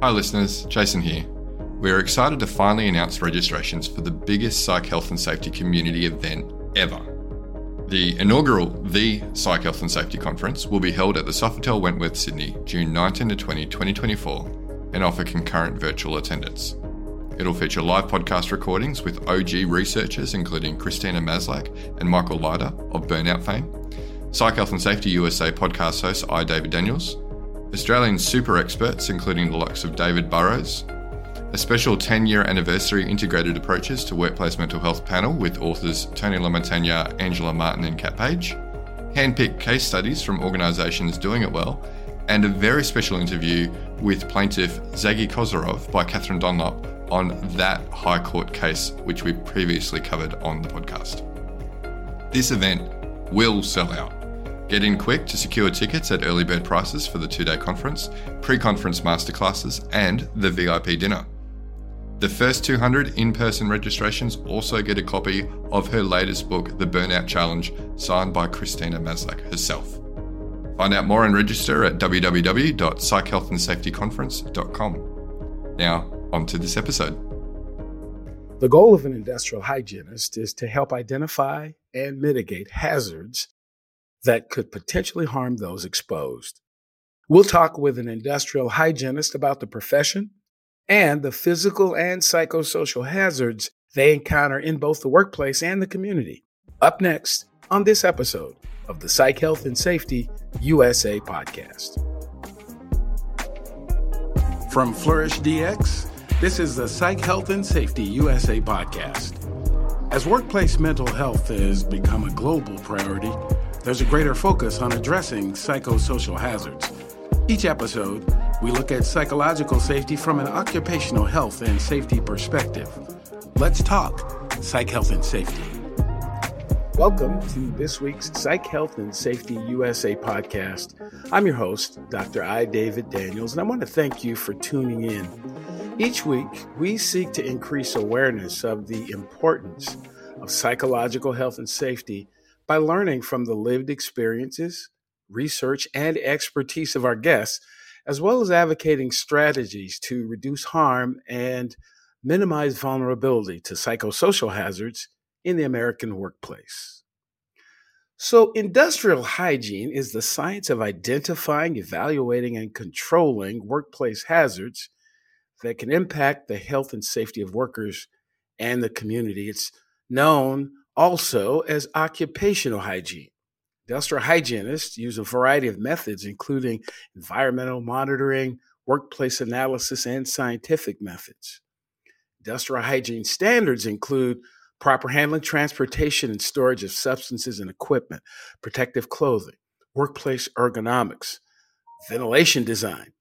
Hi, listeners. Jason here. We are excited to finally announce registrations for the biggest psych health and safety community event ever. The inaugural The Psych Health and Safety Conference will be held at the Sofitel Wentworth, Sydney, June 19 to 20, 2024, and offer concurrent virtual attendance. It'll feature live podcast recordings with OG researchers including Christina Maslach and Michael Leiter of Burnout fame, Psych Health and Safety USA podcast host I. David Daniels, Australian super experts including the likes of David Burrows, a special 10 year anniversary integrated approaches to workplace mental health panel with authors Tony LaMontagne, Angela Martin, and Kat Page, handpicked case studies from organisations doing it well, and a very special interview with plaintiff Zagi Kozarov by Catherine Dunlop on that High Court case, which we previously covered on the podcast. This event will sell out. Get in quick to secure tickets at early bird prices for the two day conference, pre conference masterclasses, and the VIP dinner. The first 200 in person registrations also get a copy of her latest book, The Burnout Challenge, signed by Christina Maslach herself. Find out more and register at www.psychhealthandsafetyconference.com. Now, on to this episode. The goal of an industrial hygienist is to help identify and mitigate hazards that could potentially harm those exposed. We'll talk with an industrial hygienist about the profession and the physical and psychosocial hazards they encounter in both the workplace and the community. Up next on this episode of the Psych Health and Safety USA podcast. From Flourish DX, this is the Psych Health and Safety USA podcast. As workplace mental health has become a global priority, there's a greater focus on addressing psychosocial hazards. Each episode, we look at psychological safety from an occupational health and safety perspective. Let's talk Psych Health and Safety. Welcome to this week's Psych Health and Safety USA podcast. I'm your host, Dr. I. David Daniels, and I want to thank you for tuning in. Each week, we seek to increase awareness of the importance of psychological health and safety by learning from the lived experiences, research, and expertise of our guests as well as advocating strategies to reduce harm and minimize vulnerability to psychosocial hazards in the American workplace. So, industrial hygiene is the science of identifying, evaluating, and controlling workplace hazards that can impact the health and safety of workers and the community. It's known also as occupational hygiene. Industrial hygienists use a variety of methods, including environmental monitoring, workplace analysis, and scientific methods. Industrial hygiene standards include proper handling, transportation, and storage of substances and equipment, protective clothing, workplace ergonomics, ventilation design.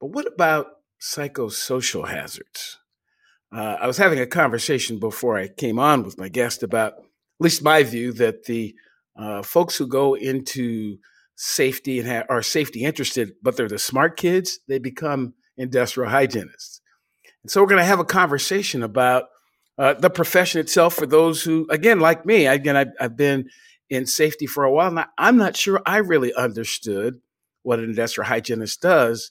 But what about psychosocial hazards? Uh, I was having a conversation before I came on with my guest about, at least my view, that the uh, folks who go into safety and ha- are safety interested, but they're the smart kids, they become industrial hygienists. And so we're going to have a conversation about uh, the profession itself for those who, again, like me, again, I've, I've been in safety for a while. Now, I'm not sure I really understood what an industrial hygienist does,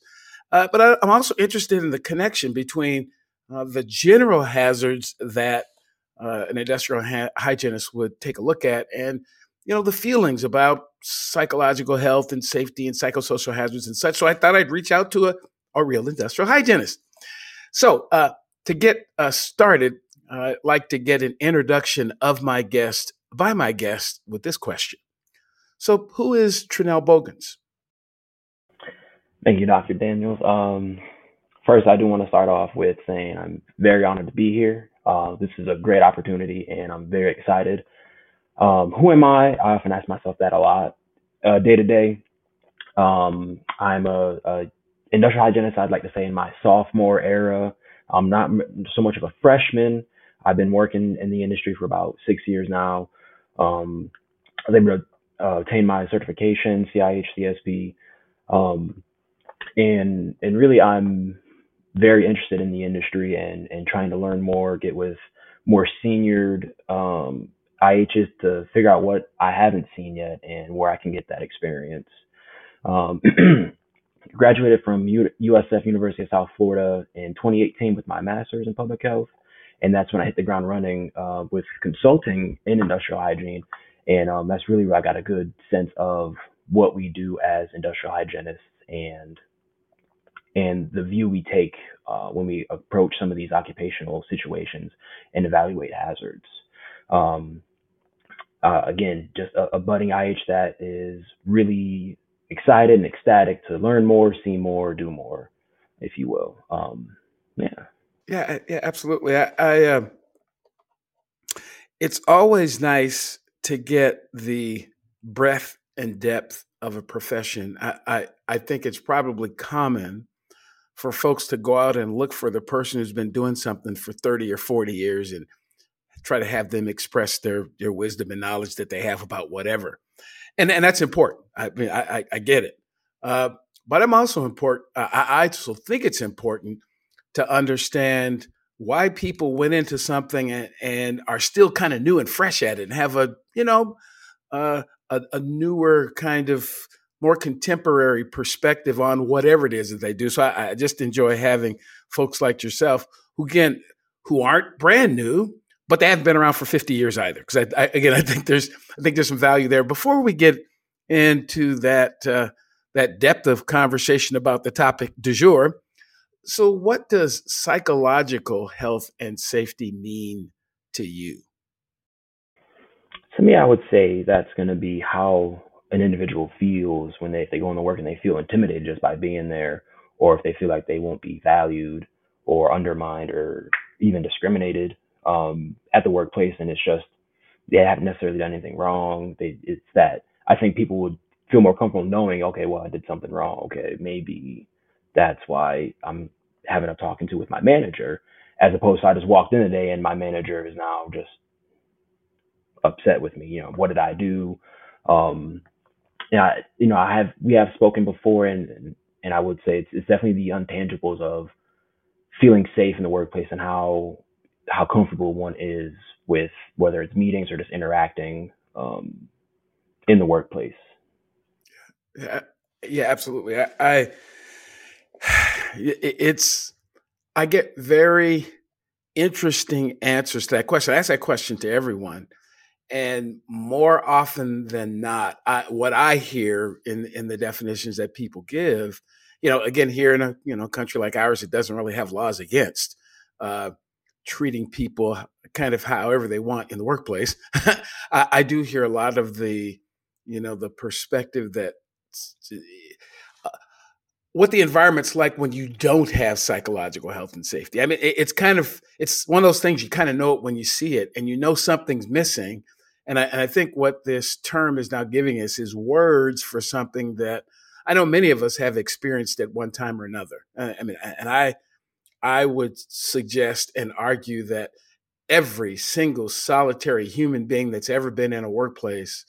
uh, but I, am also interested in the connection between uh, the general hazards that uh, an industrial ha- hygienist would take a look at and you know, the feelings about psychological health and safety and psychosocial hazards and such. So I thought I'd reach out to a, a real industrial hygienist. So uh, to get uh, started, I'd like to get an introduction of my guest by my guest with this question. So, who is Trenell Boggans? Thank you, Dr. Daniels. Um, first, I do want to start off with saying I'm very honored to be here. Uh, this is a great opportunity, and I'm very excited um, who am I? I often ask myself that a lot, uh, day to day. Um, I'm a, a, industrial hygienist. I'd like to say in my sophomore era. I'm not so much of a freshman. I've been working in the industry for about six years now. Um, I was able to uh, obtain my certification, CIH, CSP, um, and and really I'm very interested in the industry and and trying to learn more, get with more seniored um, IHs to figure out what I haven't seen yet and where I can get that experience. Um, graduated from U- USF University of South Florida in 2018 with my master's in public health, and that's when I hit the ground running uh, with consulting in industrial hygiene, and um, that's really where I got a good sense of what we do as industrial hygienists and and the view we take uh, when we approach some of these occupational situations and evaluate hazards. Um, uh, again, just a, a, budding IH that is really excited and ecstatic to learn more, see more, do more, if you will. Um, yeah. Yeah, yeah, absolutely. I, I uh, it's always nice to get the breadth and depth of a profession. I, I, I think it's probably common for folks to go out and look for the person who's been doing something for 30 or 40 years and try to have them express their their wisdom and knowledge that they have about whatever, and and that's important. I mean, I I, get it, uh, but I'm also important. I, I also think it's important to understand why people went into something and, and are still kind of new and fresh at it, and have a you know uh, a, a newer kind of more contemporary perspective on whatever it is that they do. So I, I, just enjoy having folks like yourself who again who aren't brand new, but they haven't been around for 50 years either. Because I, I, again, I think there's I think there's some value there. Before we get into that uh, that depth of conversation about the topic du jour, so what does psychological health and safety mean to you? To me, I would say that's going to be how an individual feels when they they go into work and they feel intimidated just by being there, or if they feel like they won't be valued or undermined or even discriminated um, at the workplace, and it's just they haven't necessarily done anything wrong. They it's that I think people would feel more comfortable knowing, okay, well, I did something wrong. Okay, maybe that's why I'm having a talking to with my manager, as opposed to I just walked in today and my manager is now just upset with me. You know, what did I do? Um, yeah, you know, I have we have spoken before, and and I would say it's it's definitely the untangibles of feeling safe in the workplace and how how comfortable one is with whether it's meetings or just interacting um, in the workplace. Yeah, yeah, absolutely. I, I it's I get very interesting answers to that question. I ask that question to everyone, and more often than not, I, what I hear in in the definitions that people give, you know, again, here in a you know country like ours, it doesn't really have laws against. Uh, treating people kind of however they want in the workplace. I, I, do hear a lot of the, you know, the perspective that what the environment's like when you don't have psychological health and safety. I mean, it, it's kind of it's one of those things you kind of know it when you see it, and you know something's missing. And I, and I think what this term is now giving us is words for something that I know many of us have experienced at one time or another. Uh, I mean, and I I would suggest and argue that every single solitary human being that's ever been in a workplace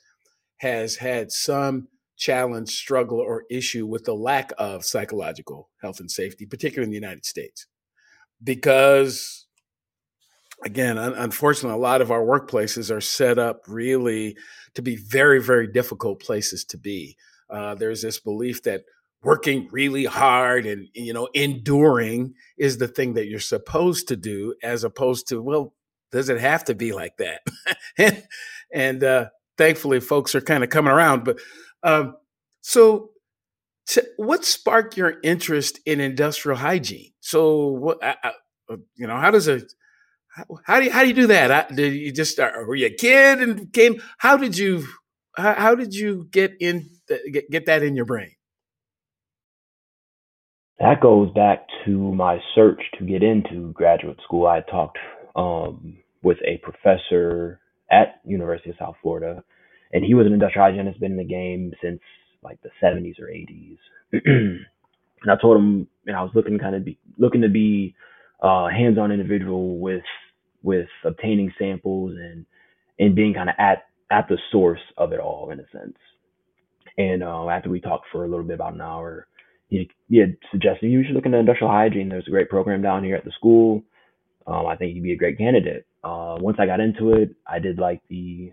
has had some challenge, struggle, or issue with the lack of psychological health and safety, particularly in the United States. Because, again, un- unfortunately, a lot of our workplaces are set up really to be very, very difficult places to be. Uh, there's this belief that working really hard and you know enduring is the thing that you're supposed to do as opposed to well does it have to be like that and, uh, thankfully folks are kind of coming around but um, so what sparked your interest in industrial hygiene? So what I, I, uh, you know how does a how, do you how do you do that? I, did you just start were you a kid and came how did you how, how did you get in get, get that in your brain? That goes back to my search to get into graduate school. I talked um, with a professor at University of South Florida, and he was an industrial hygienist, been in the game since like the 70s or 80s. and I told him, and I was looking kind of be looking to be a hands-on individual with with obtaining samples and and being kind of at at the source of it all in a sense. And uh, after we talked for a little bit about an hour, he, he had suggested you should look into industrial hygiene. There's a great program down here at the school. Um, I think you'd be a great candidate. Uh, once I got into it, I did like the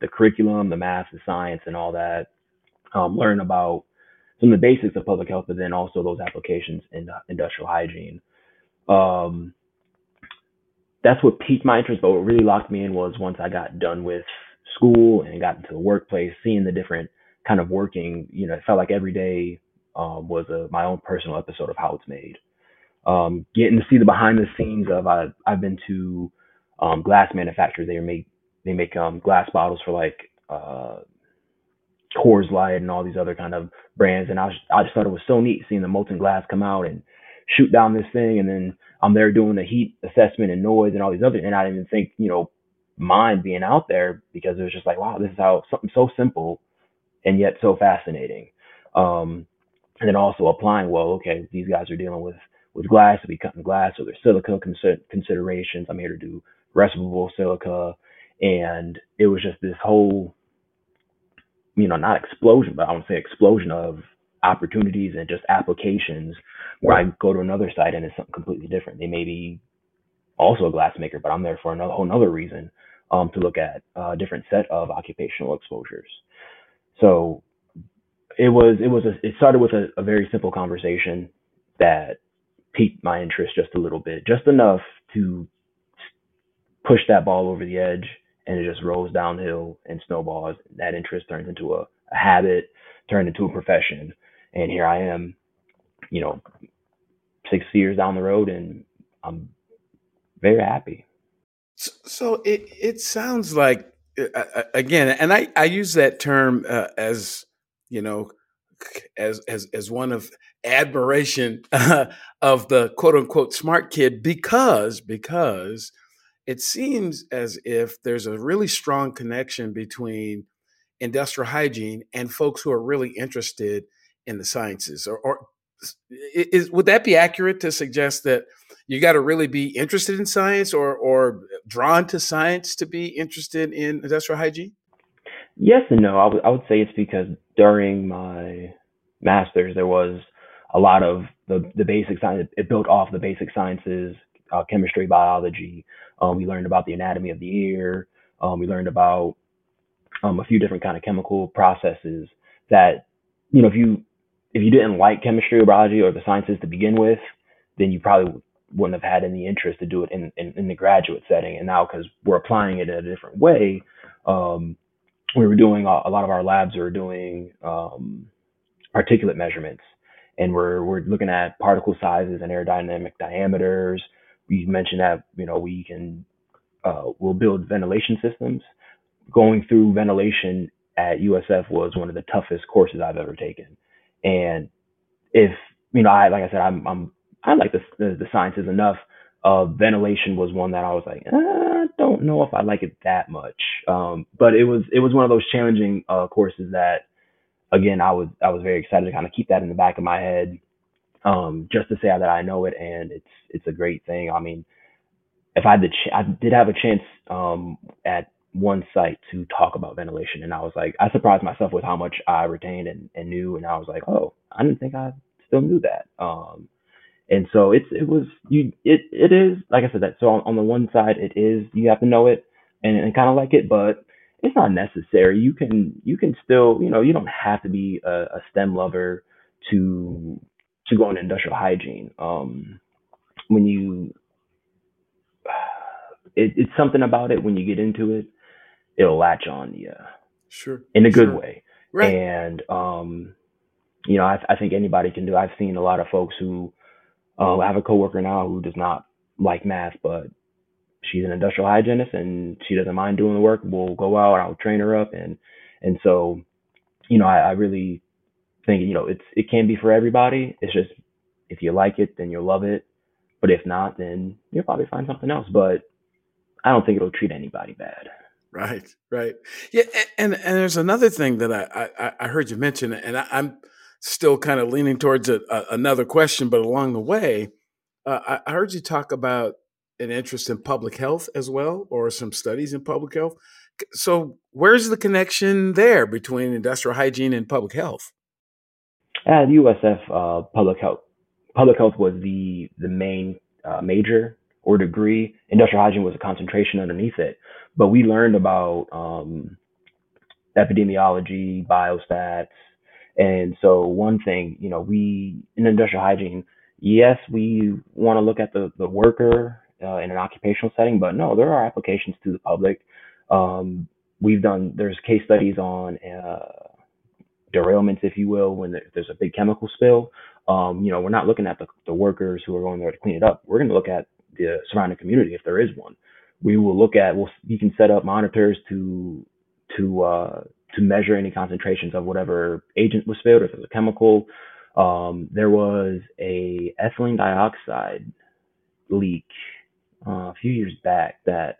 the curriculum, the math, the science, and all that. Um, learn about some of the basics of public health, but then also those applications in industrial hygiene. Um, that's what piqued my interest, but what really locked me in was once I got done with school and got into the workplace, seeing the different kind of working, you know, it felt like every day um, was a, my own personal episode of how it's made. Um, getting to see the behind the scenes of I, I've been to um, glass manufacturers. They make they make um, glass bottles for like uh, Coors Light and all these other kind of brands, and I, I just thought it was so neat seeing the molten glass come out and shoot down this thing, and then I'm there doing the heat assessment and noise and all these other, and I didn't even think you know mind being out there because it was just like wow, this is how something so simple and yet so fascinating. Um, and then also applying, well, okay, these guys are dealing with with glass, to be cutting glass, so there's silica considerations. I'm here to do respirable silica, and it was just this whole, you know, not explosion, but I would say explosion of opportunities and just applications where I go to another site and it's something completely different. They may be also a glass maker, but I'm there for another whole another reason um, to look at a different set of occupational exposures. So it was it was a, it started with a, a very simple conversation that piqued my interest just a little bit, just enough to push that ball over the edge and it just rolls downhill and snowballs. That interest turns into a, a habit, turned into a profession. And here I am, you know, six years down the road and I'm very happy. So, it, it sounds like, uh, again, and I, I use that term uh, as, you know, as, as, as one of admiration uh, of the quote unquote smart kid because because it seems as if there's a really strong connection between industrial hygiene and folks who are really interested in the sciences or, or is would that be accurate to suggest that you got to really be interested in science or or drawn to science to be interested in industrial hygiene yes and no I, w- I would say it's because during my master's there was a lot of the, the basic science, it built off the basic sciences, uh, chemistry, biology. Um, we learned about the anatomy of the ear. Um, we learned about um, a few different kind of chemical processes that, you know, if you if you didn't like chemistry or biology or the sciences to begin with, then you probably wouldn't have had any interest to do it in, in, in the graduate setting. And now, because we're applying it in a different way, um, we were doing a, a, lot of our labs are doing um, particulate measurements and we're we're looking at particle sizes and aerodynamic diameters. We mentioned that you know we can uh, we'll build ventilation systems. Going through ventilation at USF was one of the toughest courses I've ever taken, and if you know I like I said I'm I'm I like the the, the sciences enough. Uh, ventilation was one that I was like, eh, I don't know if I like it that much. Um, but it was it was one of those challenging uh, courses that again, I was I was very excited to kind of keep that in the back of my head, um, just to say that I know it and it's it's a great thing. I mean, if I did ch- I did have a chance um, at one site to talk about ventilation, and I was like, I surprised myself with how much I retained and, and knew, and I was like, oh, I didn't think I still knew that. Um, and so it's it was you it it is like I said that so on, on the one side it is you have to know it and, and kind of like it, but it's not necessary. You can you can still you know you don't have to be a, a STEM lover to to go into industrial hygiene. Um, when you it, it's something about it when you get into it, it'll latch on you. Sure. In a good sure. way. Right. And um, you know, I, I think anybody can do. I've seen a lot of folks who uh, I have a coworker now who does not like math, but she's an industrial hygienist and she doesn't mind doing the work. We'll go out, I'll train her up and and so, you know, I, I really think, you know, it's it can be for everybody. It's just if you like it, then you'll love it. But if not, then you'll probably find something else. But I don't think it'll treat anybody bad. Right, right. Yeah, and and there's another thing that I I, I heard you mention, and I, am still kind of leaning towards a, a, another question, but along the way, uh, I, I heard you talk about an interest in public health as well, or some studies in public health. So, where's the connection there between industrial hygiene and public health? At USF, uh, public health public health was the the main uh, major or degree. Industrial hygiene was a concentration underneath it. But we learned about um, epidemiology, biostats, And so one thing, you know, we in industrial hygiene, yes, we want to look at the the worker uh, in an occupational setting, but no, there are applications to the public. Um, we've done there's case studies on uh, derailments, if you will, when there's a big chemical spill. Um, you know, we're not looking at the, the workers who are going there to clean it up. We're going to look at the surrounding community if there is one. We will look at well, you can set up monitors to to uh, to measure any concentrations of whatever agent was spilled, or if it was a chemical. Um, there was a ethylene dioxide leak uh, a few years back that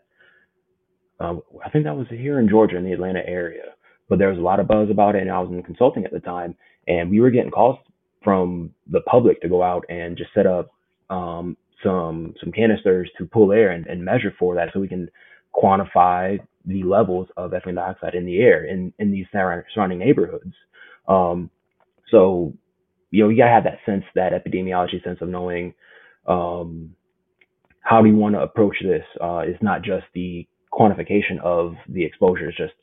uh, I think that was here in Georgia in the Atlanta area, but there was a lot of buzz about it, and I was in consulting at the time, and we were getting calls from the public to go out and just set up um, some some canisters to pull air and, and measure for that, so we can quantify the levels of ethylene dioxide in the air in, in these surrounding neighborhoods. Um, so, you know, you gotta have that sense, that epidemiology sense of knowing um, how do you want to approach this. Uh, it's not just the quantification of the exposure. It's just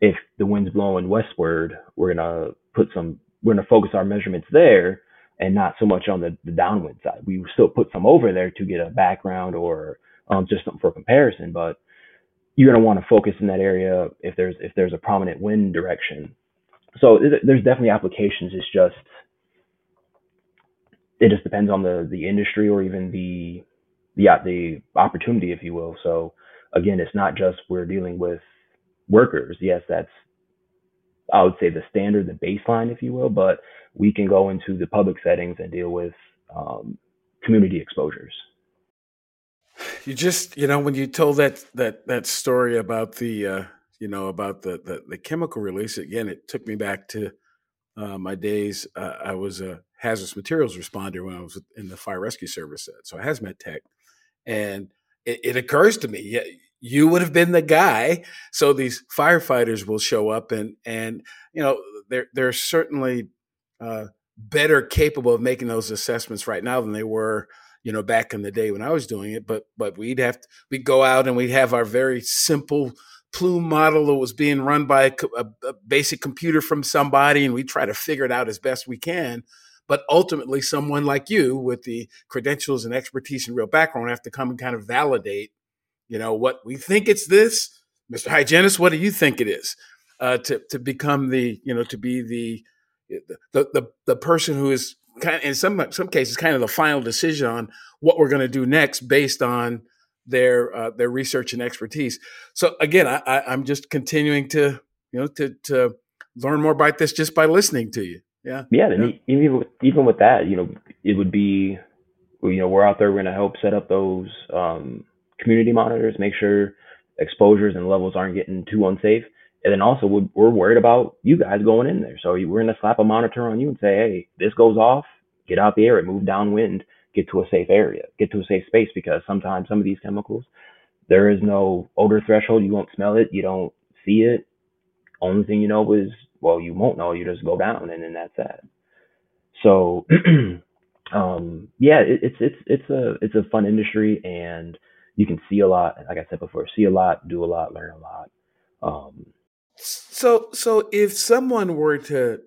if the wind's blowing westward, we're gonna put some, we're gonna focus our measurements there and not so much on the, the downwind side. We still put some over there to get a background or um, just something for comparison, but you're to want to focus in that area if there's if there's a prominent wind direction. So there's definitely applications. It's just it just depends on the the industry or even the the the opportunity, if you will. So again, it's not just we're dealing with workers. Yes, that's I would say the standard, the baseline, if you will, but we can go into the public settings and deal with um, community exposures you just you know when you told that that that story about the uh, you know about the, the, the chemical release again, it took me back to uh, my days. Uh, I was a hazardous materials responder when I was in the fire rescue service, so hazmat tech, and it, it occurs to me, yeah, you would have been the guy. So these firefighters will show up, and and you know they're they're certainly uh, better capable of making those assessments right now than they were you know, back in the day when I was doing it. But but we'd have to, we'd go out and we'd have our very simple plume model that was being run by a, a, a basic computer from somebody, and we try to figure it out as best we can. But ultimately, someone like you with the credentials and expertise and real background have to come and kind of validate, you know, what we think it's this, Mr. Hygienist. What do you think it is? Uh, to to become the you know to be the the the the person who is kind of, in some some cases kind of the final decision on what we're going to do next based on their uh, their research and expertise. So again, I, I, am just continuing to you know to to learn more about this just by listening to you. Yeah, yeah. yeah. Even with, even with that, you know, it would be you know we're out there. We're going to help set up those um, community monitors, make sure exposures and levels aren't getting too unsafe. And then also we're worried about you guys going in there. So we're going to slap a monitor on you and say, hey, this goes off, get out the area, move downwind, get to a safe area, get to a safe space because sometimes some of these chemicals, there is no odor threshold. You won't smell it. You don't see it. Only thing you know is, well, you won't know. You just go down and then that's that. So, um, yeah, it, it's, it's, it's a, it's a fun industry and you can see a lot. Like I said before, see a lot, do a lot, learn a lot. Um, so, so if someone were to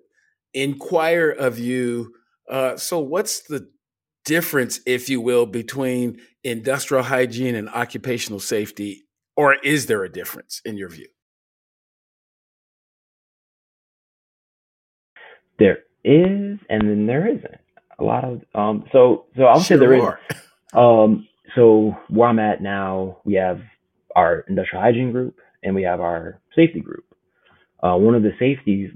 inquire of you, uh, so what's the difference, if you will, between industrial hygiene and occupational safety, or is there a difference in your view? There is, and then there isn't. A lot of um, so so I'll sure say there are. is. Um, so where I'm at now, we have our industrial hygiene group and we have our safety group uh, one of the safety,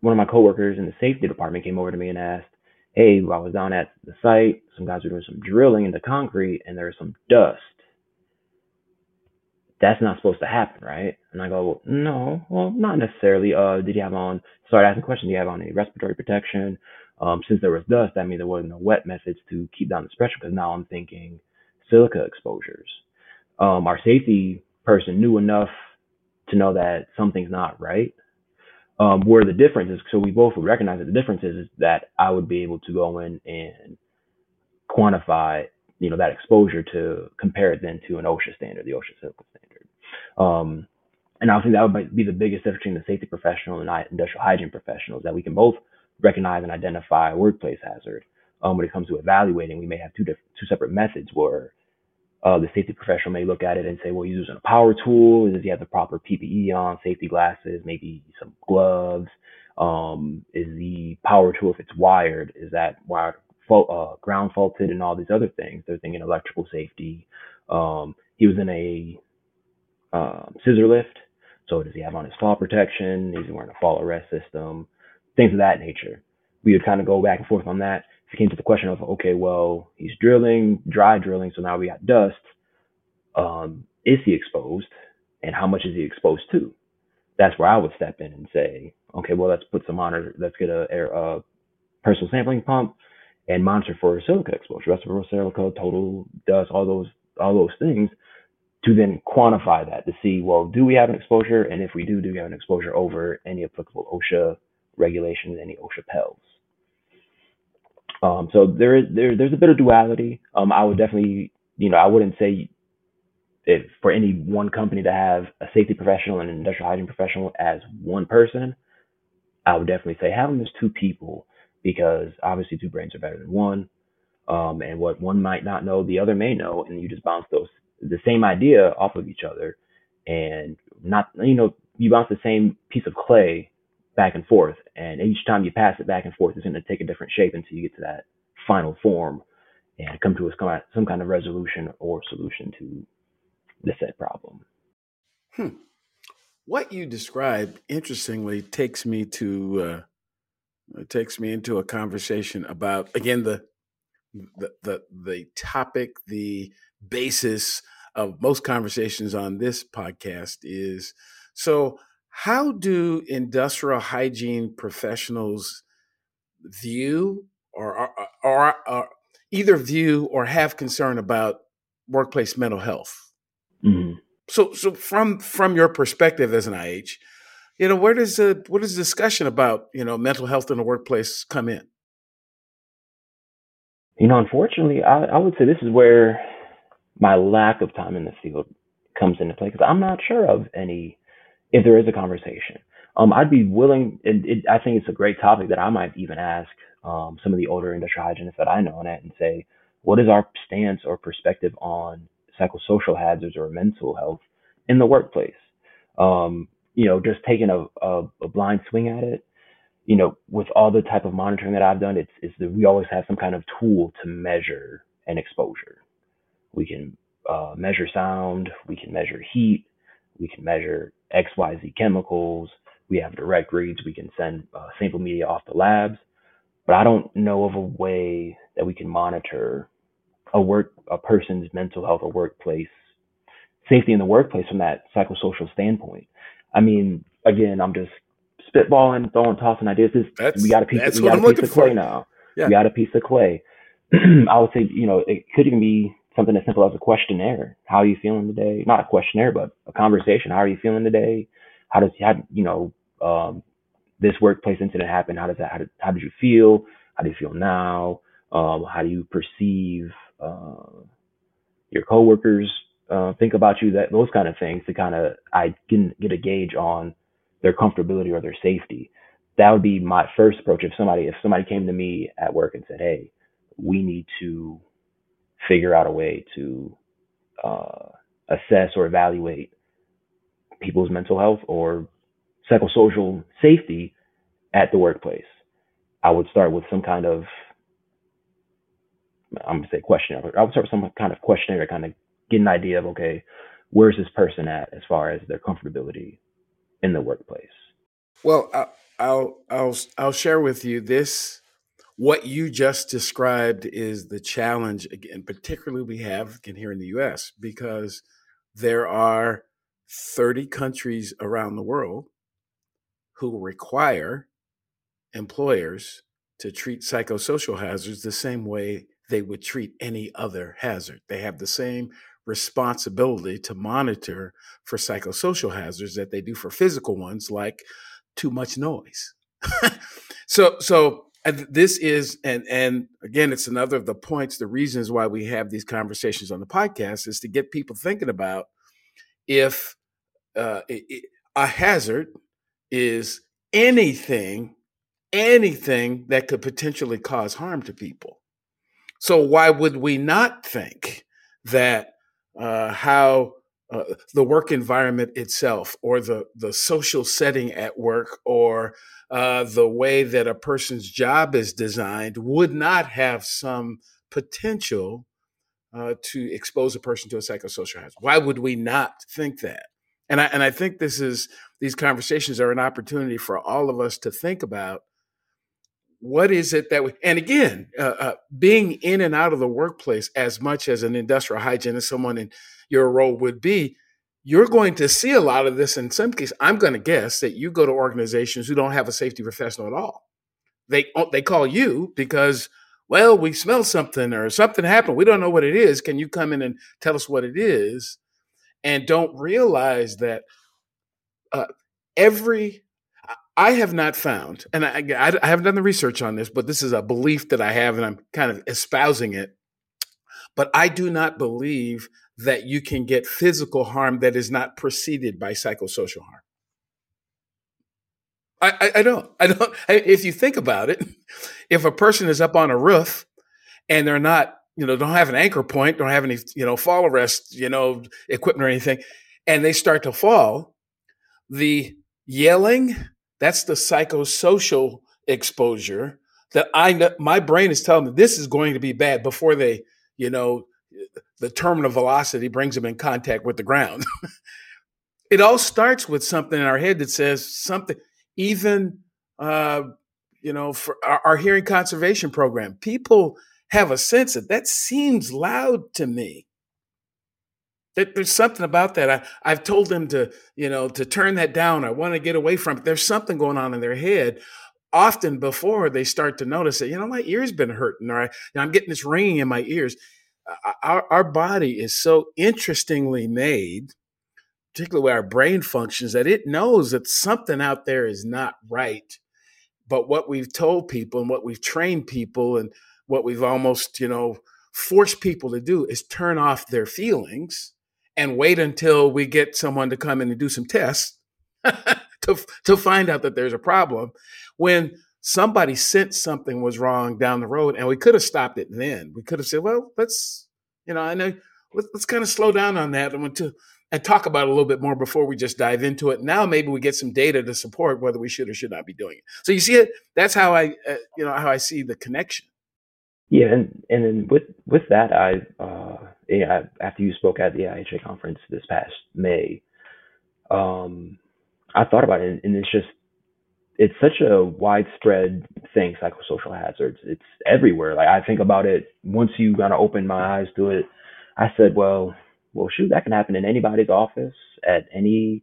one of my coworkers in the safety department came over to me and asked, "Hey, I was down at the site. Some guys were doing some drilling into concrete, and there was some dust. That's not supposed to happen, right?" And I go, well, "No, well, not necessarily. Uh, did you have on?" Started asking questions. Do you have on any respiratory protection? Um, since there was dust, that means there wasn't no wet methods to keep down the pressure. Because now I'm thinking silica exposures. Um, our safety person knew enough to know that something's not right. Um, where the difference is, so we both would recognize that the difference is, is that I would be able to go in and quantify, you know, that exposure to compare it then to an OSHA standard, the OSHA silica standard. Um, and I think that would be the biggest difference between the safety professional and industrial hygiene professionals that we can both recognize and identify workplace hazard. Um, when it comes to evaluating, we may have two different, two separate methods where uh, the safety professional may look at it and say, well, he's using a power tool. Does he have the proper PPE on, safety glasses, maybe some gloves? Um, is the power tool, if it's wired, is that wired, uh, ground faulted and all these other things? They're thinking electrical safety. Um, he was in a um, scissor lift. So does he have on his fall protection? Is he wearing a fall arrest system? Things of that nature. We would kind of go back and forth on that. It came to the question of, okay, well, he's drilling, dry drilling, so now we got dust. Um, is he exposed? And how much is he exposed to? That's where I would step in and say, okay, well, let's put some monitor, let's get a, a personal sampling pump and monitor for silica exposure, respiratory silica, total dust, all those, all those things to then quantify that to see, well, do we have an exposure? And if we do, do we have an exposure over any applicable OSHA regulations, any OSHA PELs? Um, so there is there, there's a bit of duality. Um, I would definitely, you know, I wouldn't say for any one company to have a safety professional and an industrial hygiene professional as one person. I would definitely say have them as two people because obviously two brains are better than one. Um, and what one might not know, the other may know, and you just bounce those the same idea off of each other and not you know you bounce the same piece of clay back and forth and each time you pass it back and forth it's going to take a different shape until you get to that final form and come to a, some kind of resolution or solution to the said problem hmm. what you described interestingly takes me to uh, takes me into a conversation about again the the the, the topic the basis of most conversations on this podcast is so how do industrial hygiene professionals view or, or, either view or have concern about workplace mental health mm-hmm. so so from from your perspective as an ih you know where does the what does discussion about you know mental health in the workplace come in you know unfortunately i, I would say this is where my lack of time in the field comes into play because I'm not sure of any, if there is a conversation. Um, I'd be willing, and it, I think it's a great topic that I might even ask um, some of the older industrial hygienists that I know on it and say, what is our stance or perspective on psychosocial hazards or mental health in the workplace? Um, you know, just taking a, a, a, blind swing at it, you know, with all the type of monitoring that I've done, it's, it's that we always have some kind of tool to measure an exposure. We can uh, measure sound, we can measure heat, we can measure XYZ chemicals. We have direct reads, we can send uh, sample media off to labs. But I don't know of a way that we can monitor a work a person's mental health or workplace safety in the workplace from that psychosocial standpoint. I mean, again, I'm just spitballing, throwing, tossing ideas. This, we got a piece, of, we got a piece of clay for. now. Yeah. We got a piece of clay. I would say, you know, it could even be something as simple as a questionnaire. How are you feeling today? Not a questionnaire, but a conversation. How are you feeling today? How does how you know um, this workplace incident happen? How does that? How did, how did you feel? How do you feel now? Um, how do you perceive uh, your coworkers uh, think about you? That those kind of things to kind of I can get a gauge on their comfortability or their safety. That would be my first approach. If somebody if somebody came to me at work and said, "Hey, we need to figure out a way to uh, assess or evaluate people's mental health or psychosocial safety at the workplace. I would start with some kind of, I'm gonna say questionnaire. I would start with some kind of questionnaire to kind of get an idea of, okay, where's this person at as far as their comfortability in the workplace? Well, I'll I'll I'll share with you this what you just described is the challenge again particularly we have again here in the US because there are 30 countries around the world who require employers to treat psychosocial hazards the same way they would treat any other hazard. They have the same responsibility to monitor for psychosocial hazards that they do for physical ones like too much noise. so so and this is and and again it's another of the points the reasons why we have these conversations on the podcast is to get people thinking about if uh, a hazard is anything anything that could potentially cause harm to people. So why would we not think that uh, how uh, the work environment itself, or the the social setting at work, or uh, the way that a person's job is designed, would not have some potential uh, to expose a person to a psychosocial hazard? Why would we not think that? And I and I think this is these conversations are an opportunity for all of us to think about what is it that we and again uh, uh, being in and out of the workplace as much as an industrial hygienist someone in your role would be you're going to see a lot of this in some cases i'm going to guess that you go to organizations who don't have a safety professional at all they oh, they call you because well we smell something or something happened we don't know what it is can you come in and tell us what it is and don't realize that uh, every I have not found, and I, I, haven't done the research on this, but this is a belief that I have, and I'm kind of espousing it. But I do not believe that you can get physical harm that is not preceded by psychosocial harm. I, I, I don't. I don't. If you think about it, if a person is up on a roof and they're not, you know, don't have an anchor point, don't have any, you know, fall arrest, you know, equipment or anything, and they start to fall, the yelling, that's the psychosocial exposure that I know my brain is telling me this is going to be bad before they, you know, the terminal velocity brings them in contact with the ground. it all starts with something in our head that says something, even, uh, you know, for our, our hearing conservation program, people have a sense that that seems loud to me That there's something about that. I, I've told them to, you know, to turn that down. I want to get away from it. There's something going on in their head often before they start to notice that, you know, my ear's been hurting or I, I'm getting this ringing in my ears. Our, our body is so interestingly made, particularly where our brain functions, that it knows that something out there is not right. But what we've told people and what we've trained people and what we've almost, you know, forced people to do is turn off their feelings and wait until we get someone to come in and do some tests to, to find out that there's a problem when somebody sensed something was wrong down the road and we could have stopped it then. We could have said well let's you know i know let's, let's kind of slow down on that and to and talk about it a little bit more before we just dive into it. Now maybe we get some data to support whether we should or should not be doing it. So you see it? That's how i uh, you know how i see the connection. Yeah and and then with with that i uh yeah, after you spoke at the IHA conference this past May, um, I thought about it, and it's just it's such a widespread thing, psychosocial hazards. It's everywhere. Like I think about it once you kind of open my eyes to it. I said, well, well, shoot, that can happen in anybody's office at any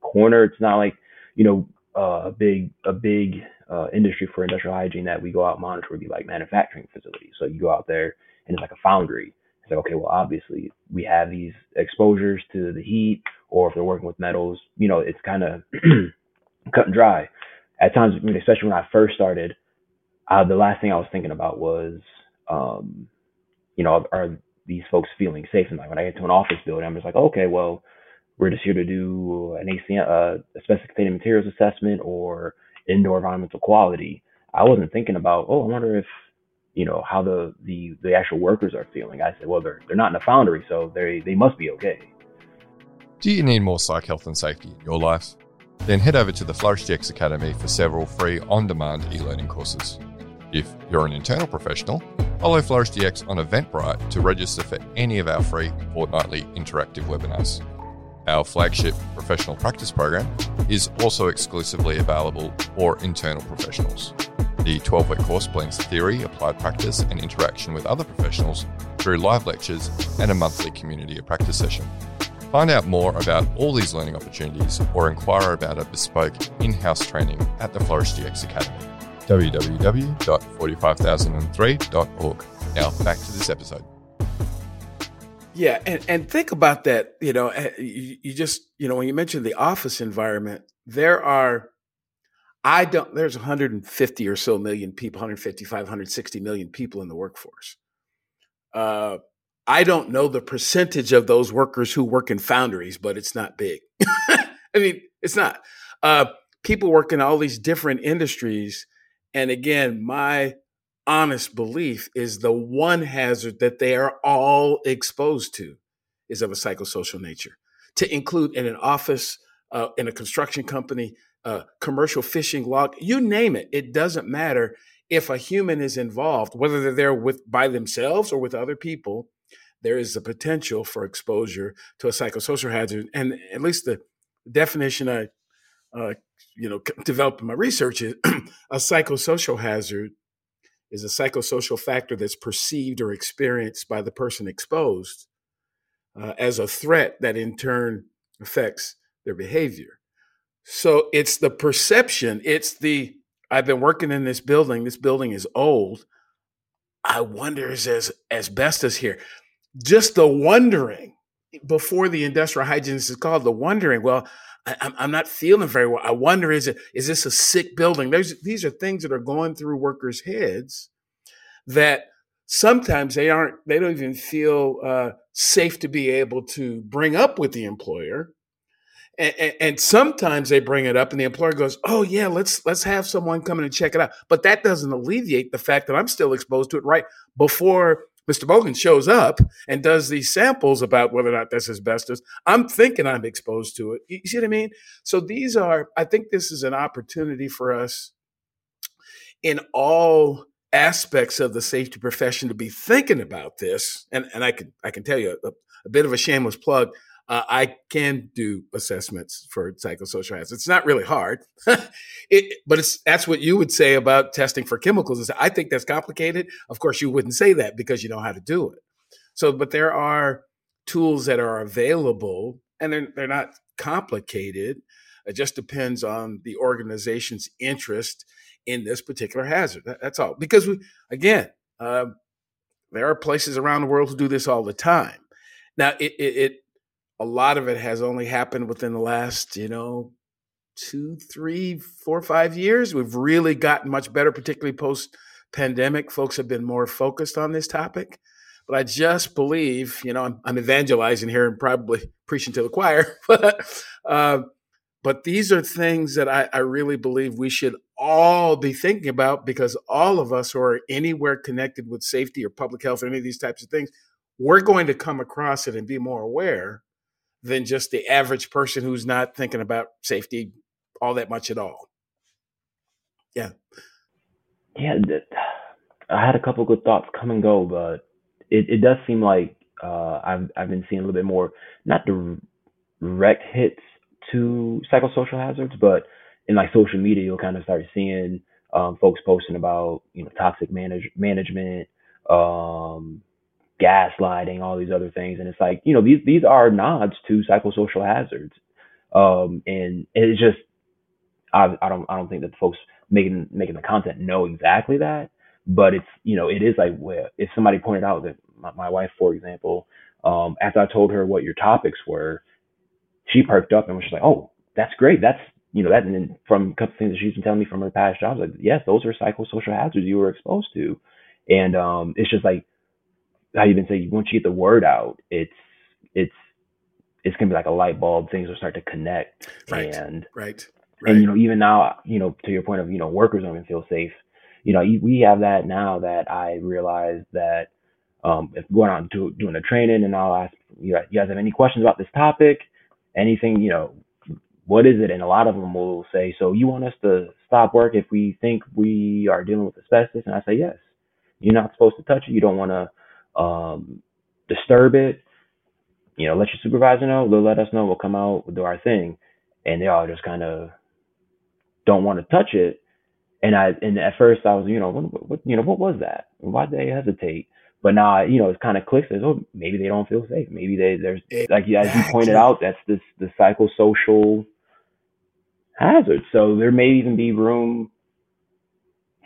corner. It's not like you know uh, a big a big uh, industry for industrial hygiene that we go out and monitor would be like manufacturing facilities. So you go out there and it's like a foundry it's like, okay, well, obviously we have these exposures to the heat, or if they're working with metals, you know, it's kind of cut and dry. At times, especially when I first started, uh, the last thing I was thinking about was, um, you know, are these folks feeling safe? And like when I get to an office building, I'm just like, okay, well, we're just here to do an ACM, uh, asbestos containing materials assessment or indoor environmental quality. I wasn't thinking about, oh, I wonder if you know how the the the actual workers are feeling. I said, well, they're they're not in a foundry, so they they must be okay. Do you need more psych health and safety in your life? Then head over to the Flourish DX Academy for several free on-demand e-learning courses. If you're an internal professional, follow Flourish DX on Eventbrite to register for any of our free fortnightly interactive webinars. Our flagship professional practice program is also exclusively available for internal professionals. The 12 week course blends theory, applied practice, and interaction with other professionals through live lectures and a monthly community of practice session. Find out more about all these learning opportunities or inquire about a bespoke in house training at the Flourish DX Academy. www.45003.org. Now back to this episode. Yeah, and, and think about that. You know, eh, you, you just, you know, when you mentioned the office environment, there are I don't, there's 150 or so million people, 155, 160 million people in the workforce. Uh, I don't know the percentage of those workers who work in foundries, but it's not big. I mean, it's not. Uh, people work in all these different industries, And again, my honest belief is the one hazard that they are all exposed to is of a psychosocial nature. To include in an office, uh, in a construction company, uh, commercial fishing log, you name it, it doesn't matter if a human is involved, whether they're there with by themselves or with other people, there is a potential for exposure to a psychosocial hazard. And at least the definition I, uh, you know, developed in my research is a psychosocial hazard is a psychosocial factor that's perceived or experienced by the person exposed uh, as a threat that in turn affects their behavior. So it's the perception, it's the I've been working in this building, this building is old. I wonder is as asbestos here. Just the wondering before the industrial hygienist is called, the wondering, well, I, am not feeling very well. I wonder, is it is this a sick building? There's these are things that are going through workers' heads that sometimes they aren't. They don't even feel uh, safe to be able to bring up with the employer. And, and, and, sometimes they bring it up, and the employer goes, "Oh yeah, let's let's have someone come in and check it out." But that doesn't alleviate the fact that I'm still exposed to it right before Mr. Boggans shows up and does these samples about whether or not that's asbestos. I'm thinking I'm exposed to it. You see what I mean? So these are, I think this is an opportunity for us in all aspects of the safety profession to be thinking about this. And, and I can I can tell you a, a bit of a shameless plug uh, I can do assessments for psychosocial hazards. It's not really hard, it, but it's that's what you would say about testing for chemicals. Is I think that's complicated. Of course, you wouldn't say that because you know how to do it. So, but there are tools that are available, and they're they're not complicated. It just depends on the organization's interest in this particular hazard. That, that's all. Because we, again, uh, there are places around the world who do this all the time. Now, it, it, it a lot of it has only happened within the last, you know, two, three, four, five years. We've really gotten much better, particularly post pandemic. Folks have been more focused on this topic. But I just believe, you know, I'm, I'm evangelizing here and probably preaching to the choir, but uh, but these are things that I, I really believe we should all be thinking about because all of us who are anywhere connected with safety or public health or any of these types of things, we're going to come across it and be more aware than just the average person who's not thinking about safety all that much at all. Yeah. Yeah, I had a couple good thoughts come and go, but it, it does seem like uh, I've I've been seeing a little bit more not direct hits to psychosocial hazards, but in like social media, you'll kind of start seeing um, folks posting about you know toxic manage management, um, gaslighting, all these other things. And it's like, you know, these these are nods to psychosocial hazards. Um, and it's just I, I don't I don't think that folks making making the content know exactly that, but it's you know it is like where if somebody pointed out that my, my wife, for example, um, after I told her what your topics were, she perked up and was just like, oh, that's great. That's you know that and then from a couple things that she's been telling me from her past jobs, like yes, those are psychosocial hazards you were exposed to, and um, it's just like how you been saying once you get the word out, it's it's it's gonna be like a light bulb. Things will start to connect. Right. And right. Right. And you know, even now, you know, to your point of you know, workers don't even feel safe. You know, we have that now that I realize that um, if going out to doing a training and I'll ask you guys have any questions about this topic, anything, you know, what is it? And a lot of them will say, so you want us to stop work if we think we are dealing with asbestos? And I say, yes. You're not supposed to touch it. You don't want to um, disturb it, you know, let your supervisor know. They'll let us know. We'll come out, we'll do our thing, and they all just kind of don't want to touch it. And I and at first I was, you know, what, what you know, what was that? Why'd they hesitate? But now, you know, it's kind of clicks as oh, maybe they don't feel safe. Maybe they there's like as you pointed out, that's this the psychosocial hazard. So there may even be room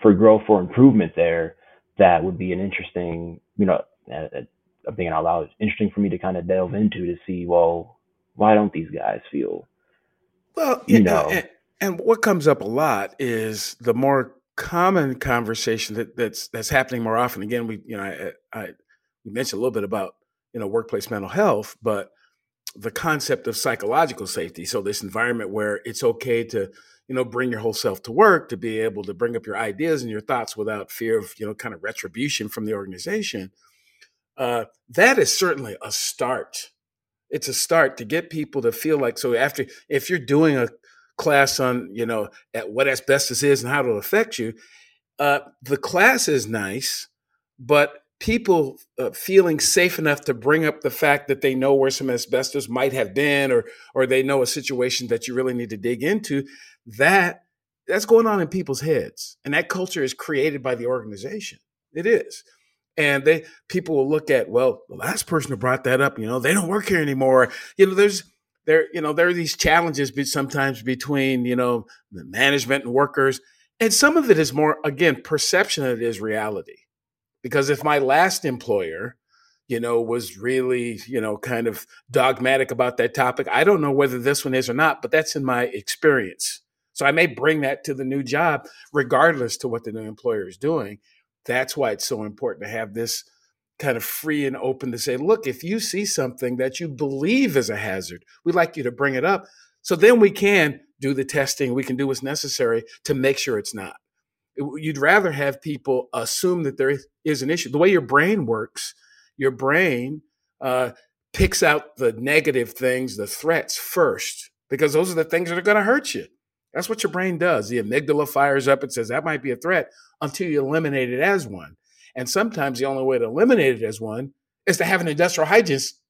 for growth for improvement there. That would be an interesting, you know, I'm thinking out loud. It's interesting for me to kind of delve into to see, well, why don't these guys feel? Well, you know, and, and what comes up a lot is the more common conversation that, that's that's happening more often. Again, we you know I, I we mentioned a little bit about you know workplace mental health, but the concept of psychological safety. So this environment where it's okay to you know, bring your whole self to work, to be able to bring up your ideas and your thoughts without fear of, you know, kind of retribution from the organization. Uh, that is certainly a start. It's a start to get people to feel like so after if you're doing a class on you know at what asbestos is and how it'll affect you, uh, the class is nice, but people uh, feeling safe enough to bring up the fact that they know where some asbestos might have been or or they know a situation that you really need to dig into that that's going on in people's heads. And that culture is created by the organization. It is and they people will look at well the last person who brought that up you know they don't work here anymore. You know there's there you know there are these challenges sometimes between you know the management and workers and some of it is more again perception than it is reality. Because if my last employer you know was really you know kind of dogmatic about that topic i don't know whether this one is or not but that's in my experience. So i may bring that to the new job regardless to what the new employer is doing that's why it's so important to have this kind of free and open to say, look, if you see something that you believe is a hazard, we'd like you to bring it up. So then we can do the testing, we can do what's necessary to make sure it's not. You'd rather have people assume that there is an issue. The way your brain works, your brain uh, picks out the negative things, the threats first, because those are the things that are going to hurt you. That's what your brain does. The amygdala fires up and says that might be a threat until you eliminate it as one. And sometimes the only way to eliminate it as one is to have an industrial hygienist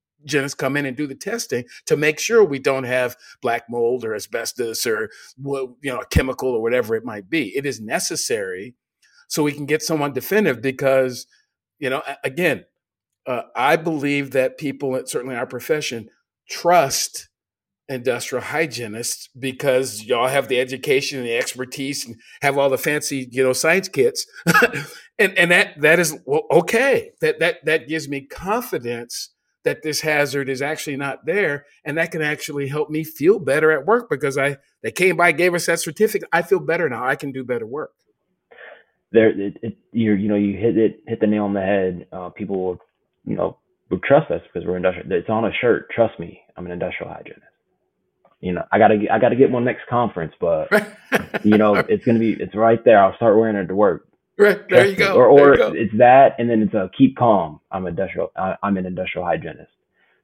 come in and do the testing to make sure we don't have black mold or asbestos or you know a chemical or whatever it might be. It is necessary so we can get someone definitive because you know again uh, I believe that people certainly our profession trust industrial hygienists because y'all have the education and the expertise and have all the fancy you know science kits. And and that that is well, okay. That that that gives me confidence that this hazard is actually not there and that can actually help me feel better at work because i they came by gave us that certificate. I feel better now. I can do better work. There it, it, you you know you hit it hit the nail on the head. Uh, people will you know will trust us because we're industrial. It's on a shirt. Trust me i'm an industrial hygienist you know, I gotta get, I gotta get one next conference, but you know, it's gonna be, it's right there. I'll start wearing it to work. Right there, you go. Or, or go. it's that, and then it's a keep calm. I'm industrial. I, am an industrial hygienist.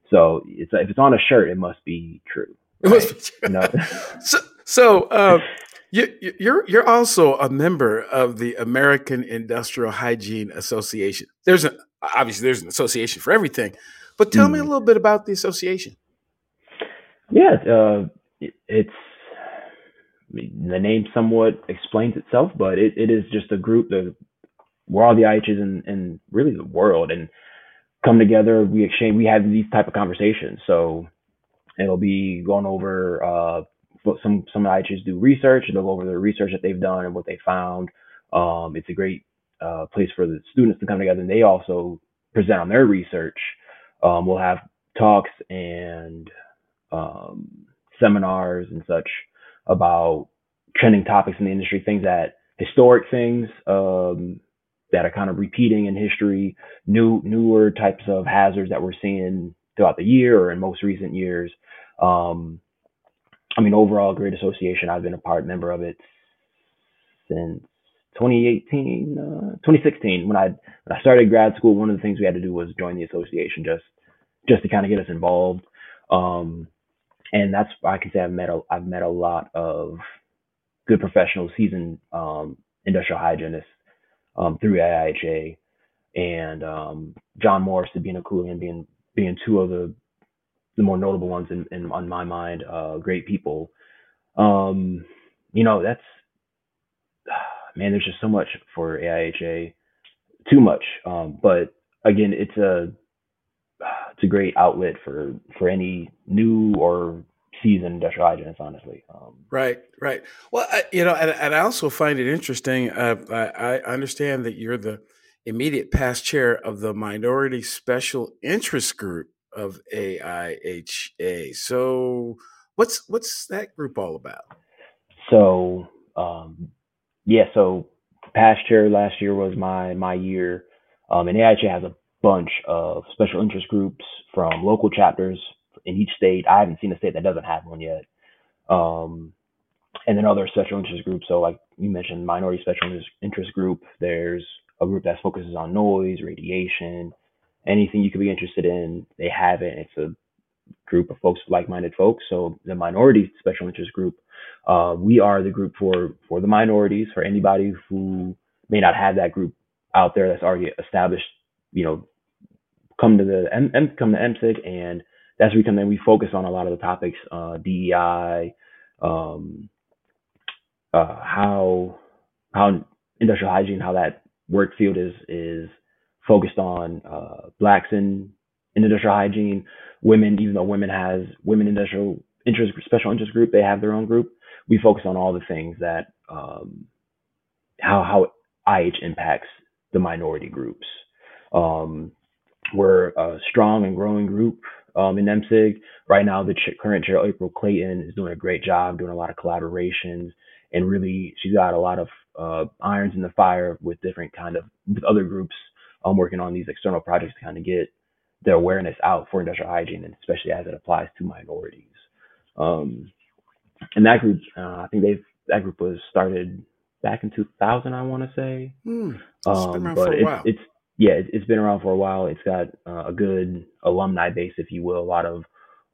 So it's if it's on a shirt, it must be true. Right? It must be true. You know? so, so um, you, you're you're also a member of the American Industrial Hygiene Association. There's a obviously there's an association for everything, but tell mm. me a mm. little bit about the association. Yeah, uh, it's the name somewhat explains itself, but it, it is just a group that where all the IHs in, in really the world and come together. We exchange, we have these type of conversations. So it'll be going over uh, some some IHs do research. They'll go over the research that they've done and what they found. Um, it's a great uh, place for the students to come together, and they also present on their research. Um, we'll have talks and um, seminars and such about trending topics in the industry, things that historic things um, that are kind of repeating in history, new newer types of hazards that we're seeing throughout the year or in most recent years. Um, I mean, overall, great association. I've been a part member of it since 2018, uh, 2016. When I when I started grad school, one of the things we had to do was join the association just just to kind of get us involved. Um, and that's I can say I've met a I've met a lot of good professional seasoned um, industrial hygienists um, through AIHA and um, John Morris, Sabina Coolian being being two of the the more notable ones in, in on my mind. Uh, great people. Um, you know that's man. There's just so much for AIHA, too much. Um, but again, it's a it's a great outlet for for any new or seasoned industrial hygienists, honestly. Um, right, right. Well, I, you know, and, and, I also find it interesting. Uh, I, I, understand that you're the immediate past chair of the Minority Special Interest Group of AIHA. So, what's what's that group all about? So, um, yeah. So, past chair last year was my my year, um, and AIHA has a bunch of special interest groups from local chapters in each state. I haven't seen a state that doesn't have one yet. Um, and then other special interest groups. So like you mentioned, minority special interest group. There's a group that focuses on noise, radiation, anything you could be interested in. They have it. It's a group of folks, like-minded folks. So the minority special interest group, uh, we are the group for for the minorities. For anybody who may not have that group out there that's already established, you know, come to the M, M come to MSIG, and that's where we come in. We focus on a lot of the topics, uh, DEI, um, uh, how how industrial hygiene, how that work field is is focused on uh, blacks in, in industrial hygiene, women, even though women has women industrial interest special interest group, they have their own group. We focus on all the things that um, how how IH impacts the minority groups. Um, we're a strong and growing group um, in MSIG. Right now, the ch- current chair, April Clayton, is doing a great job, doing a lot of collaborations, and really, she's got a lot of uh, irons in the fire with different kind of with other groups um, working on these external projects to kind of get the awareness out for industrial hygiene, and especially as it applies to minorities. Um, and that group, uh, I think they've that group was started back in 2000, I want to say. Mm, um, but it's, it's, yeah, it, has been around for a while. It's got uh, a good alumni base, if you will. A lot of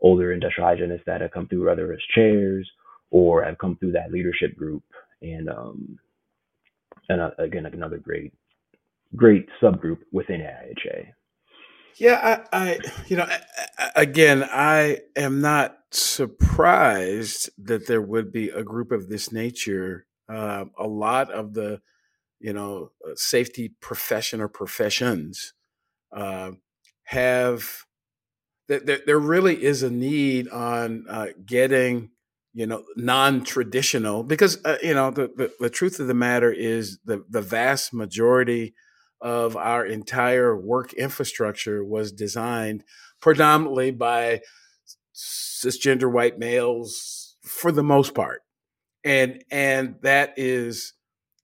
older industrial hygienists that have come through, whether as chairs or have come through that leadership group. And um, and uh, again, another great great subgroup within IHA. Yeah, I, I you know, again, I am not surprised that there would be a group of this nature. Uh, a lot of the, you know, uh, safety profession or professions uh, have. There, there really is a need on uh, getting you know non-traditional because uh, you know the, the, the truth of the matter is the the vast majority of our entire work infrastructure was designed predominantly by cisgender white males for the most part and and that is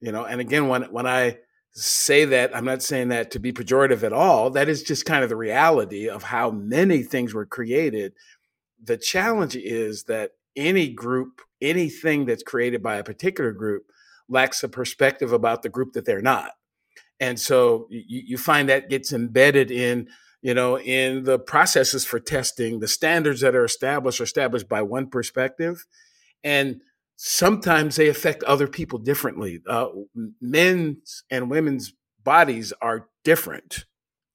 you know and again when when i say that i'm not saying that to be pejorative at all that is just kind of the reality of how many things were created the challenge is that any group, anything that's created by a particular group lacks a perspective about the group that they're not. And so you, you find that gets embedded in, you know, in the processes for testing, the standards that are established are established by one perspective. And sometimes they affect other people differently. Uh, men's and women's bodies are different.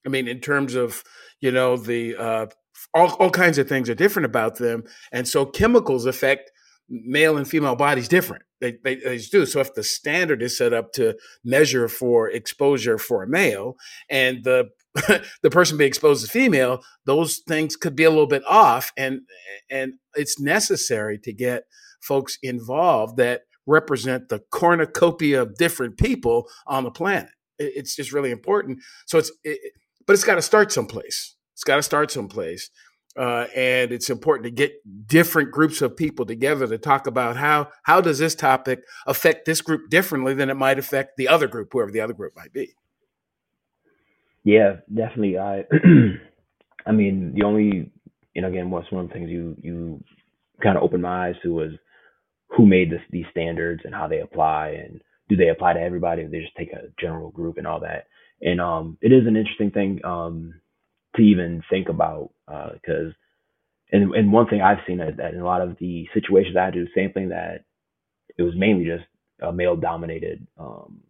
I mean, in terms of, you know, the uh, all, all kinds of things are different about them. And so chemicals affect male and female bodies different. They, they, they do. So if the standard is set up to measure for exposure for a male and the the person being exposed to female, those things could be a little bit off. And and it's necessary to get folks involved that represent the cornucopia of different people on the planet. It's just really important. So it's it, but it's got to start someplace. It's got to start someplace. Uh, and it's important to get different groups of people together to talk about how how does this topic affect this group differently than it might affect the other group, whoever the other group might be. Yeah, definitely. I, I mean, the only, you know, again, what's one of the things you you kind of opened my eyes to was who made this, these standards and how they apply and do they apply to everybody if they just take a general group and all that. And um, it is an interesting thing. Um, to even think about because uh, and and one thing I've seen is that in a lot of the situations I do, same thing that it was mainly just a male dominated um,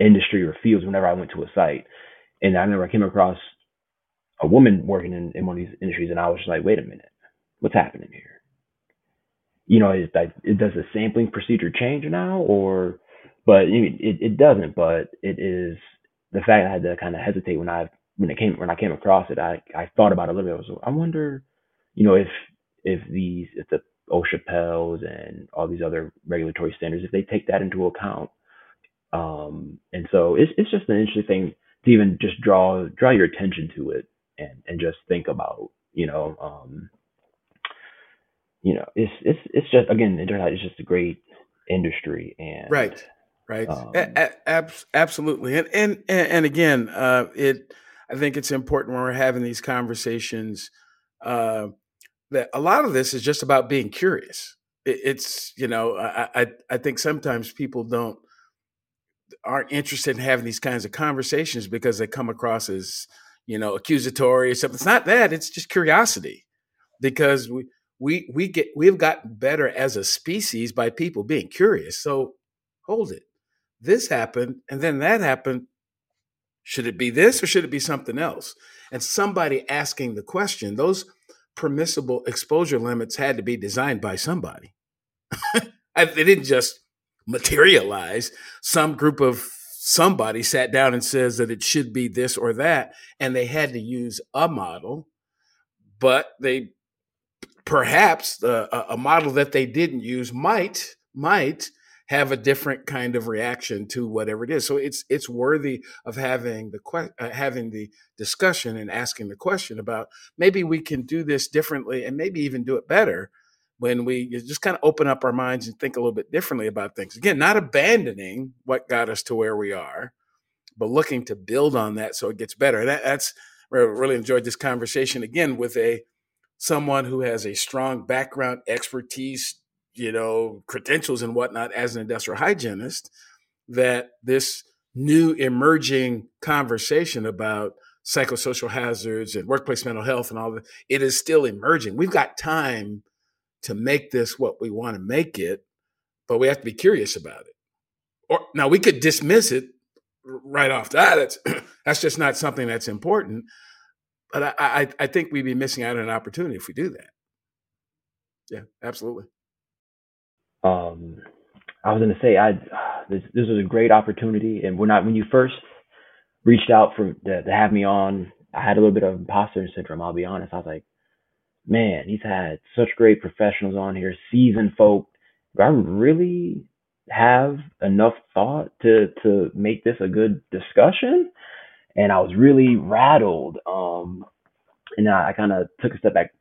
industry or fields whenever I went to a site. And I remember I came across a woman working in, in one of these industries and I was just like, wait a minute, what's happening here? You know, is that it does the sampling procedure change now or but it, it doesn't, but it is the fact I had to kind of hesitate when I when it came when I came across it, I I thought about it a little bit. I was I wonder, you know, if if these if the OSHA and all these other regulatory standards, if they take that into account. Um, and so it's it's just an interesting thing to even just draw draw your attention to it and and just think about, you know, um, you know, it's it's it's just again, it's just a great industry and right, right, um, a- a- absolutely, and and and again, uh, it I think it's important when we're having these conversations uh, that a lot of this is just about being curious. it's you know I, I I think sometimes people don't aren't interested in having these kinds of conversations because they come across as you know accusatory or something. It's not that. It's just curiosity because we we we get we've gotten better as a species by people being curious. So hold it. This happened and then that happened. Should it be this or should it be something else? And somebody asking the question, those permissible exposure limits had to be designed by somebody. they didn't just materialize. Some group of somebody sat down and says that it should be this or that, and they had to use a model, but they perhaps uh, a model that they didn't use might might have a different kind of reaction to whatever it is. So it's it's worthy of having the que- uh, having the discussion and asking the question about maybe we can do this differently and maybe even do it better when we just kind of open up our minds and think a little bit differently about things. Again, not abandoning what got us to where we are, but looking to build on that so it gets better. That, that's I really enjoyed this conversation again with a someone who has a strong background, expertise, you know, credentials and whatnot as an industrial hygienist, that this new emerging conversation about psychosocial hazards and workplace mental health and all that, it is still emerging. We've got time to make this what we want to make it, but we have to be curious about it. Or now we could dismiss it right off that. That's that's just not something that's important. But I, I, I think we'd be missing out on an opportunity if we do that. Yeah, absolutely. Um, I was going to say, I this this was a great opportunity, and when I when you first reached out for to, to have me on, I had a little bit of imposter syndrome. I'll be honest. I was like, man, he's had such great professionals on here, seasoned folk. Do I really have enough thought to to make this a good discussion? And I was really rattled. Um, and I, I kind of took a step back,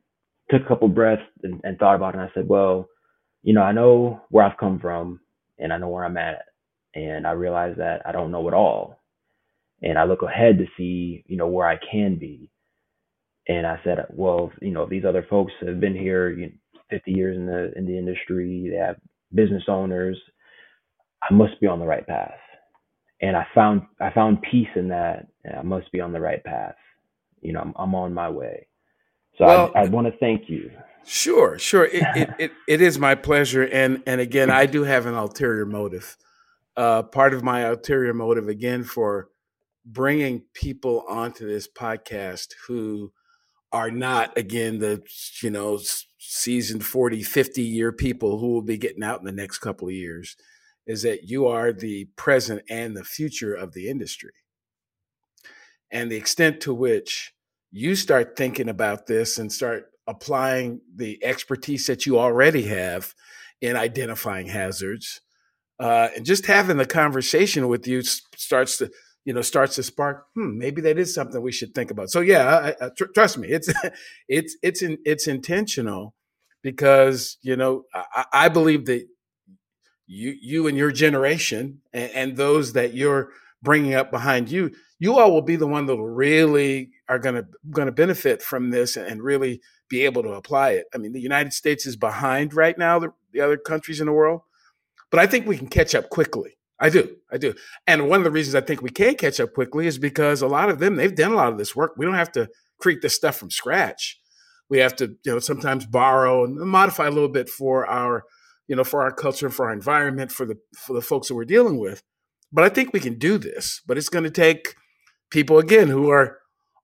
took a couple breaths, and, and thought about it. And I said, well you know, I know where I've come from and I know where I'm at. And I realize that I don't know it all. And I look ahead to see, you know, where I can be. And I said, well, you know, these other folks have been here you know, 50 years in the in the industry. They have business owners. I must be on the right path. And I found I found peace in that. I must be on the right path. You know, I'm, I'm on my way. So well, I, I want to thank you Sure, sure. It, it, it, it is my pleasure. And, and again, I do have an ulterior motive. Uh, part of my ulterior motive, again, for bringing people onto this podcast who are not, again, the, you know, seasoned 40, 50 year people who will be getting out in the next couple of years is that you are the present and the future of the industry. And the extent to which you start thinking about this and start applying the expertise that you already have in identifying hazards uh, and just having the conversation with you starts to you know starts to spark hmm maybe that is something we should think about. So yeah I, I, tr- trust me it's it's it's in, it's intentional because you know I, I, believe that you you and your generation and, and those that you're bringing up behind you you all will be the one that really are going to going to benefit from this and really be able to apply it. I mean, the United States is behind right now the, the other countries in the world, but I think we can catch up quickly. I do, I do. And one of the reasons I think we can catch up quickly is because a lot of them they've done a lot of this work. We don't have to create this stuff from scratch. We have to, you know, sometimes borrow and modify a little bit for our, you know, for our culture, for our environment, for the for the folks that we're dealing with. But I think we can do this. But it's going to take people again who are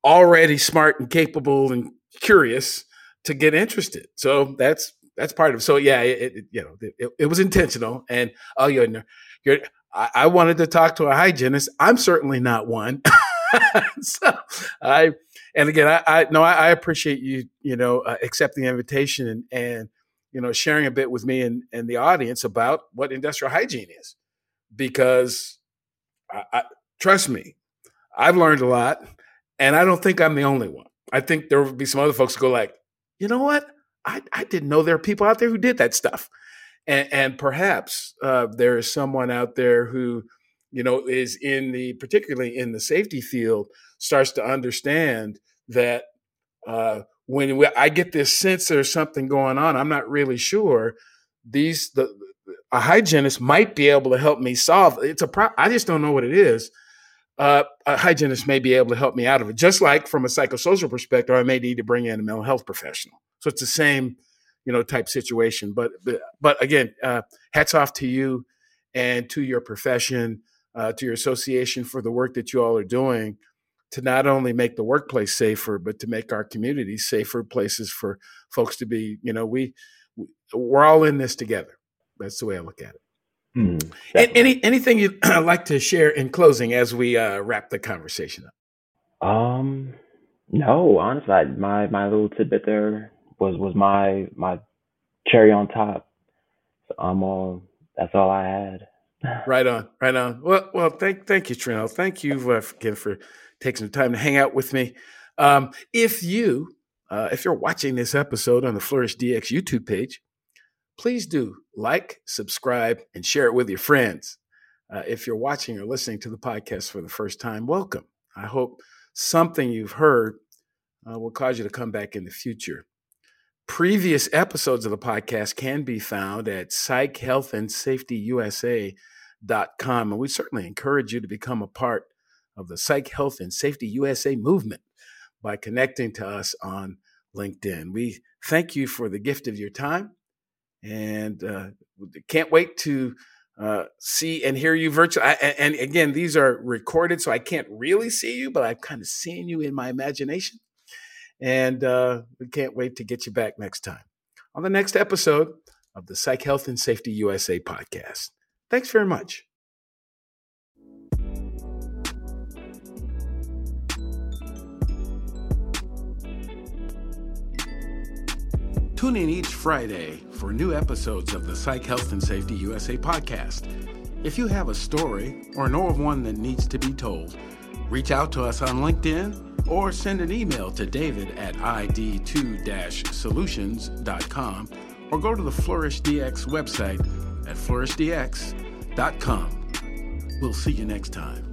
already smart and capable and curious to get interested. So that's that's part of it. So yeah, it, it you know it, it, was intentional. And oh, you're, you're I, I, wanted to talk to a hygienist. I'm certainly not one. so I and again I, I no I, I, appreciate you you know uh, accepting the invitation and and you know sharing a bit with me and and the audience about what industrial hygiene is because I, trust me I've learned a lot and I don't think I'm the only one. I think there will be some other folks who go like, you know what? I, I didn't know there are people out there who did that stuff. And, and perhaps uh, there is someone out there who, you know, is in the, particularly in the safety field, starts to understand that uh, when we, I get this sense there's something going on, I'm not really sure these the a hygienist might be able to help me solve it's a pro- I just don't know what it is. Uh, a hygienist may be able to help me out of it. Just like from a psychosocial perspective, I may need to bring in a mental health professional. So it's the same, you know, type situation. But but, but again, uh, hats off to you and to your profession, uh, to your association for the work that you all are doing to not only make the workplace safer, but to make our communities safer places for folks to be. You know, we we're all in this together. That's the way I look at it. Mm, any anything you'd like to share in closing as we uh, wrap the conversation up? Um, no, honestly, I, my my little tidbit there was was my my cherry on top. So I'm all. That's all I had. right on, right on. Well, well, thank thank you, Trino. Thank you uh, again for taking some time to hang out with me. Um, if you uh, if you're watching this episode on the Flourish DX YouTube page, please do like, subscribe, and share it with your friends. Uh, if you're watching or listening to the podcast for the first time, welcome. I hope something you've heard uh, will cause you to come back in the future. Previous episodes of the podcast can be found at psychhealthandsafetyusa.com. And we certainly encourage you to become a part of the Psych Health and Safety USA movement by connecting to us on LinkedIn. We thank you for the gift of your time and uh, can't wait to uh, see and hear you virtually. and again, these are recorded, so I can't really see you, but I've kind of seen you in my imagination. And uh, we can't wait to get you back next time on the next episode of the Psych Health and Safety USA podcast. Thanks very much. Tune in each Friday for new episodes of the Psych Health and Safety USA podcast. If you have a story or know of one that needs to be told, reach out to us on LinkedIn or send an email to david at id2-solutions.com or go to the Flourish DX website at flourishdx.com. We'll see you next time.